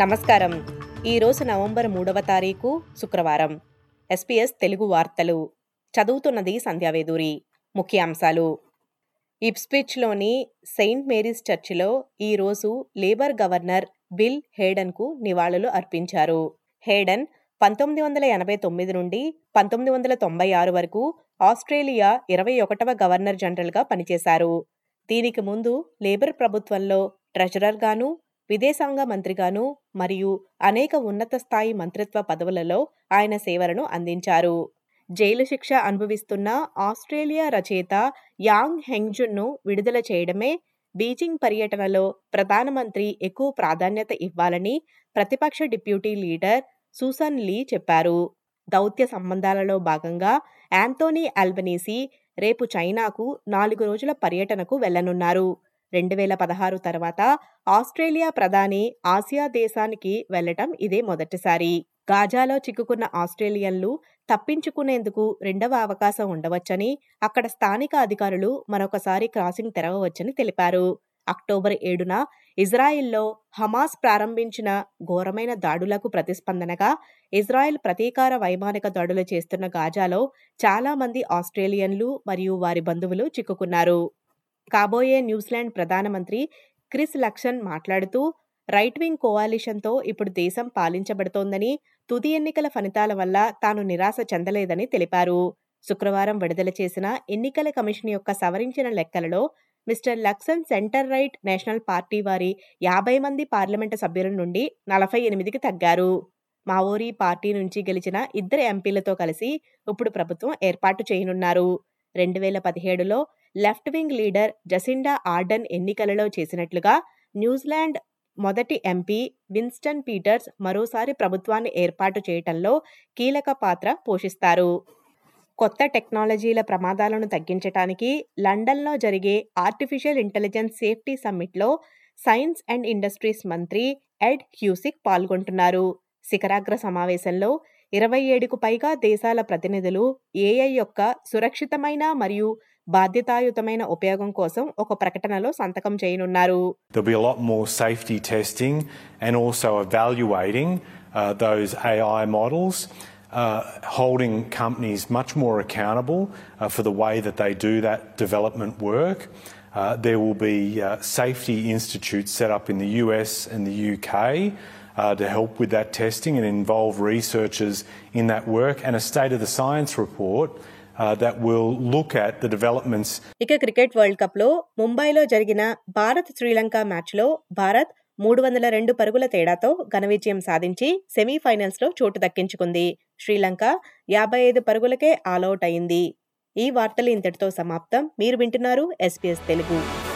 నమస్కారం. ఈరోజు నవంబర్ మూడవ తారీఖు శుక్రవారం. ఎస్పీఎస్ తెలుగు వార్తలు. చదువుతున్నది సంధ్యావేదూరి ముఖ్యాంశాలు. ఇప్స్పిచ్లోని సెయింట్ మేరీస్ చర్చిలో ఈరోజు లేబర్ గవర్నర్ బిల్ హేడన్కు నివాళులు అర్పించారు. హేడన్ పంతొమ్మిది వందల ఎనభై తొమ్మిది నుండి పంతొమ్మిది వందల తొంభై ఆరు వరకు ఆస్ట్రేలియా ఇరవై ఒకటవ గవర్నర్ జనరల్గా పనిచేశారు. దీనికి ముందు లేబర్ ప్రభుత్వంలో ట్రెజరర్గాను విదేశాంగ మంత్రిగాను మరియు అనేక ఉన్నత స్థాయి మంత్రిత్వ పదవులలో ఆయన సేవలను అందించారు. జైలు శిక్ష అనుభవిస్తున్న ఆస్ట్రేలియా రచయిత యాంగ్ హెంగ్జున్ను విడుదల చేయడమే బీజింగ్ పర్యటనలో ప్రధానమంత్రి ఎక్కువ ప్రాధాన్యత ఇవ్వాలని ప్రతిపక్ష డిప్యూటీ లీడర్ సూసన్ లీ చెప్పారు. దౌత్య సంబంధాలలో భాగంగా యాంతోనీ అల్బనీసీ రేపు చైనాకు నాలుగు రోజుల పర్యటనకు వెళ్ళనున్నారు రెండు వేల పదహారు తర్వాత ఆస్ట్రేలియా ప్రధాని ఆసియా దేశానికి వెళ్ళటం ఇదే మొదటిసారి. గాజాలో చిక్కుకున్న ఆస్ట్రేలియన్లు తప్పించుకునేందుకు రెండవ అవకాశం ఉండవచ్చని అక్కడ స్థానిక అధికారులు మరొకసారి క్రాసింగ్ తెరవవచ్చని తెలిపారు. అక్టోబర్ ఏడున ఇజ్రాయిల్లో హమాస్ ప్రారంభించిన ఘోరమైన దాడులకు ప్రతిస్పందనగా ఇజ్రాయెల్ ప్రతీకార వైమానిక దాడులు చేస్తున్న గాజాలో చాలా మంది ఆస్ట్రేలియన్లు మరియు వారి బంధువులు చిక్కుకున్నారు. కాబోయే న్యూజిలాండ్ ప్రధానమంత్రి క్రిస్ లక్షన్ మాట్లాడుతూ రైట్ వింగ్ కోవాలిషన్తో ఇప్పుడు దేశం పాలించబడుతోందని తుది ఎన్నికల ఫలితాల వల్ల తాను నిరాశ చెందలేదని తెలిపారు. శుక్రవారం విడుదల చేసిన ఎన్నికల కమిషన్ యొక్క సవరించిన లెక్కలలో Mr Luxon centre right National Party వారి యాభై మంది పార్లమెంటు సభ్యుల నుండి నలభై ఎనిమిదికి తగ్గారు. మావోరీ పార్టీ నుంచి గెలిచిన ఇద్దరు ఎంపీలతో కలిసి ఇప్పుడు ప్రభుత్వం ఏర్పాటు చేయనున్నారు. రెండు వేల పదిహేడులో left wing leader Jacinda Ardern ఎన్నికలలో చేసినట్లుగా న్యూజిలాండ్ మొదటి ఎంపీ విన్స్టన్ పీటర్స్ మరోసారి ప్రభుత్వాన్ని ఏర్పాటు చేయటంలో కీలక పాత్ర పోషిస్తారు. కొత్త టెక్నాలజీల ప్రమాదాలను తగ్గించడానికి లండన్లో జరిగే ఆర్టిఫిషియల్ ఇంటెలిజెన్స్ సేఫ్టీ సమ్మిట్లో సైన్స్ అండ్ ఇండస్ట్రీస్ మంత్రి ఎడ్ హ్యూసిక్ పాల్గొంటున్నారు. శిఖరాగ్ర సమావేశంలో ఇరవై ఏడుకు పైగా దేశాల ప్రతినిధులు ఏఐ యొక్క సురక్షితమైన మరియు బాధ్యతాయుతమైన ఉపయోగం కోసం ఒక ప్రకటనలో సంతకం చేయనున్నారు There'll be a lot more safety testing and also evaluating uh, those AI models, uh, holding companies much more accountable uh, for the way that they do that development work. Uh, there will be uh, safety institutes set up in the US and the UK uh, to help with that testing and involve researchers in that work, and a state of the science report uh, that will look at the developments. ఇక cricket world కప్లో ముంబైలో జరిగిన భారత్ శ్రీలంక మ్యాచ్లో భారత్ మూడు వందల రెండు పరుగుల తేడాతో ఘన విజయం సాధించి సెమీఫైనల్స్లో చోటు దక్కించుకుంది. శ్రీలంక యాభై ఐదు పరుగులకే ఆల్అవుట్ అయింది. ఈ వార్తలు ఇంతటితో సమాప్తం. మీరు వింటున్నారు ఎస్పీఎస్ తెలుగు.